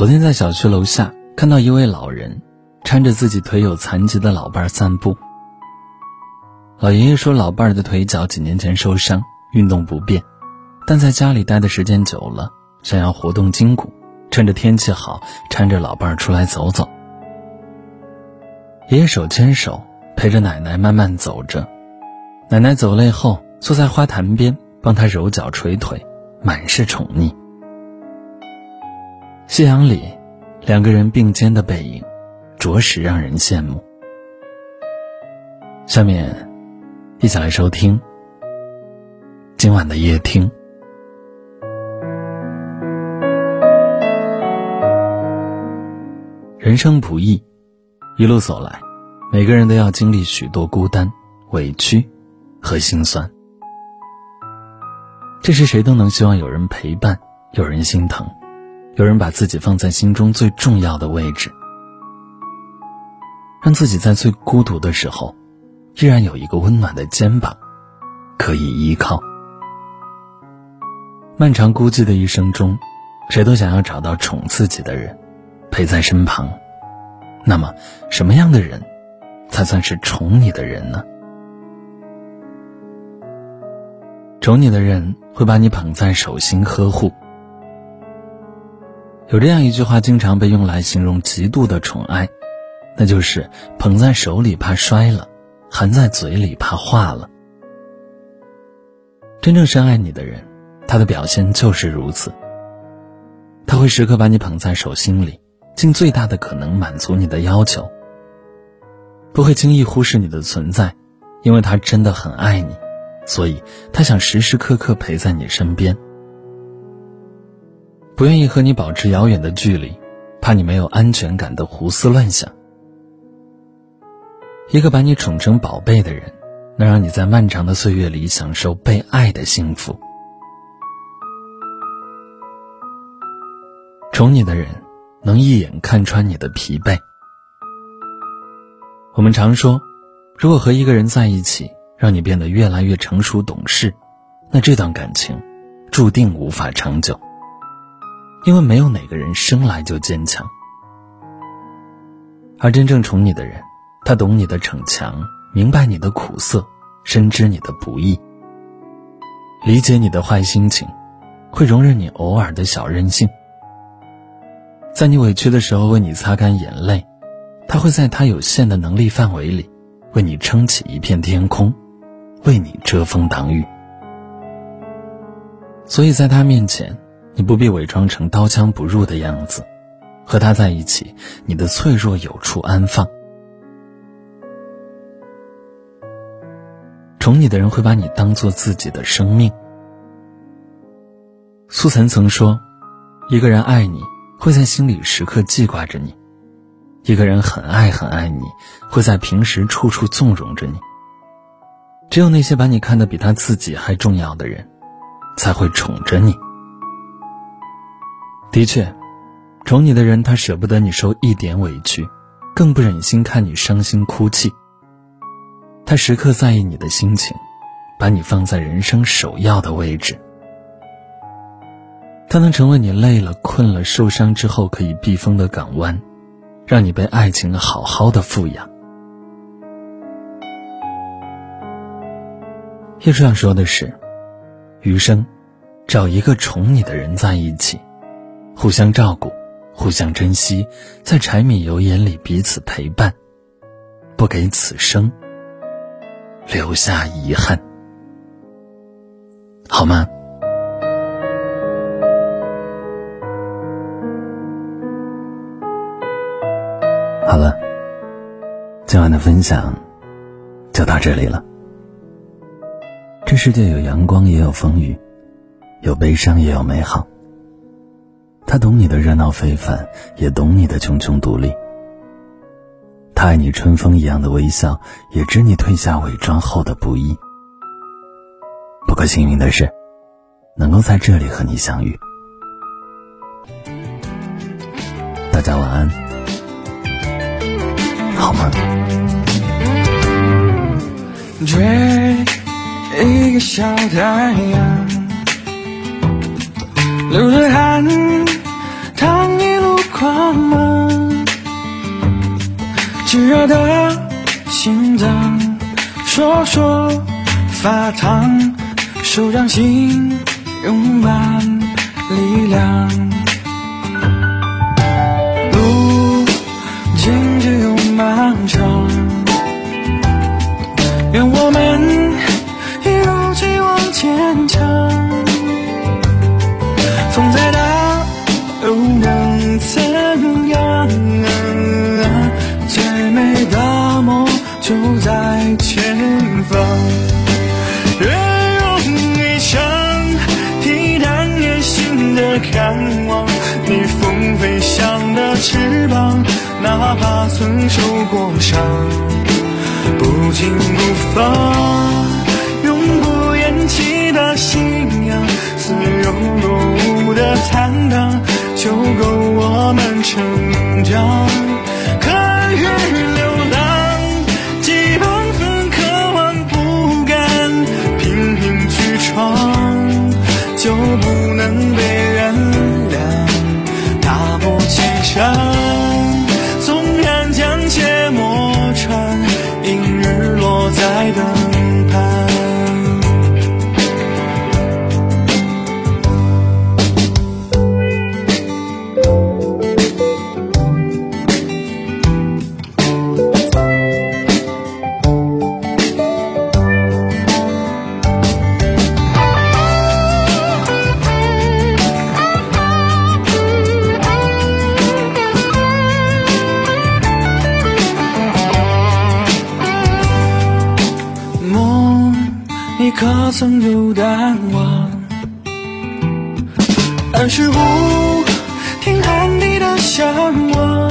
昨天在小区楼下看到一位老人，搀着自己腿有残疾的老伴儿散步。老爷爷说，老伴儿的腿脚几年前受伤，运动不便，但在家里待的时间久了，想要活动筋骨，趁着天气好，搀着老伴儿出来走走。爷爷手牵手陪着奶奶慢慢走着，奶奶走累后坐在花坛边帮他揉脚捶腿，满是宠溺。夕阳里，两个人并肩的背影，着实让人羡慕。下面，一起来收听今晚的夜听。人生不易，一路走来，每个人都要经历许多孤单、委屈和心酸。这时，谁都能希望有人陪伴，有人心疼。有人把自己放在心中最重要的位置，让自己在最孤独的时候，依然有一个温暖的肩膀可以依靠。漫长孤寂的一生中，谁都想要找到宠自己的人，陪在身旁。那么，什么样的人，才算是宠你的人呢？宠你的人会把你捧在手心呵护。有这样一句话，经常被用来形容极度的宠爱，那就是捧在手里怕摔了，含在嘴里怕化了。真正深爱你的人，他的表现就是如此。他会时刻把你捧在手心里，尽最大的可能满足你的要求，不会轻易忽视你的存在，因为他真的很爱你，所以他想时时刻刻陪在你身边。不愿意和你保持遥远的距离，怕你没有安全感的胡思乱想。一个把你宠成宝贝的人，能让你在漫长的岁月里享受被爱的幸福。宠你的人，能一眼看穿你的疲惫。我们常说，如果和一个人在一起，让你变得越来越成熟懂事，那这段感情，注定无法长久。因为没有哪个人生来就坚强，而真正宠你的人，他懂你的逞强，明白你的苦涩，深知你的不易，理解你的坏心情，会容忍你偶尔的小任性，在你委屈的时候为你擦干眼泪，他会在他有限的能力范围里，为你撑起一片天空，为你遮风挡雨，所以在他面前。你不必伪装成刀枪不入的样子，和他在一起，你的脆弱有处安放。宠你的人会把你当做自己的生命。苏岑曾说：“一个人爱你，会在心里时刻记挂着你；一个人很爱很爱你，会在平时处处纵容着你。只有那些把你看得比他自己还重要的人，才会宠着你。”的确，宠你的人，他舍不得你受一点委屈，更不忍心看你伤心哭泣。他时刻在意你的心情，把你放在人生首要的位置。他能成为你累了、困了、受伤之后可以避风的港湾，让你被爱情好好的富养。叶叔想说的是，余生，找一个宠你的人在一起。互相照顾，互相珍惜，在柴米油盐里彼此陪伴，不给此生留下遗憾，好吗？好了，今晚的分享就到这里了。这世界有阳光，也有风雨，有悲伤，也有美好。他懂你的热闹非凡，也懂你的茕茕独立。他爱你春风一样的微笑，也知你褪下伪装后的不易。不可幸运的是，能够在这里和你相遇。大家晚安，好吗？追一个小太阳，流着汗。炙热的心脏，说说发烫，手掌心拥满力量，路径只有漫长，愿我们一如既往坚强，风再大就在前方。越用一枪替代野心的渴望，逆风飞翔的翅膀，哪怕曾受过伤，不惊不放，永不言弃的信仰，似有若无的坦荡，就够我们成长。曾有淡忘？儿时无听喊你的向往，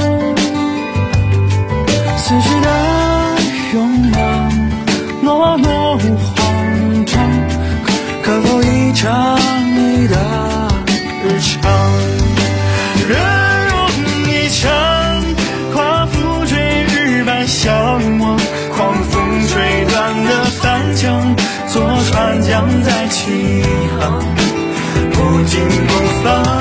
四肢的勇往，懦懦慌张，可否一场你的日常？在起航，不紧不放，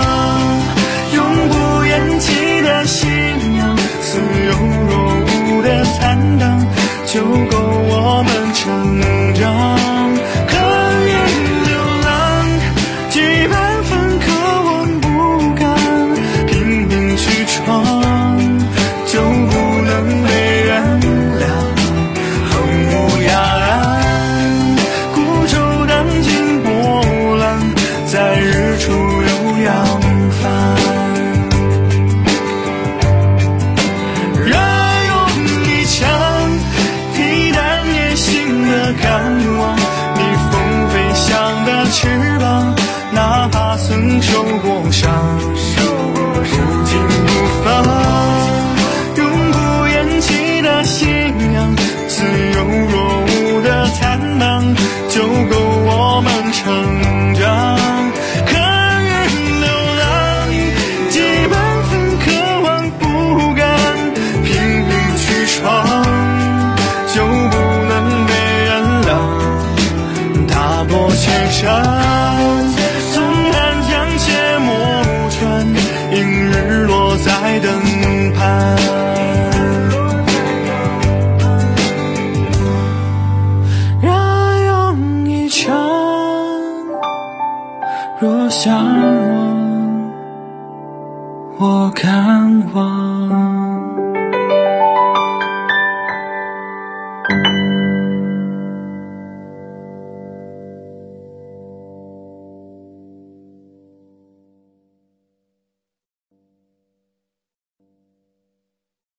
往，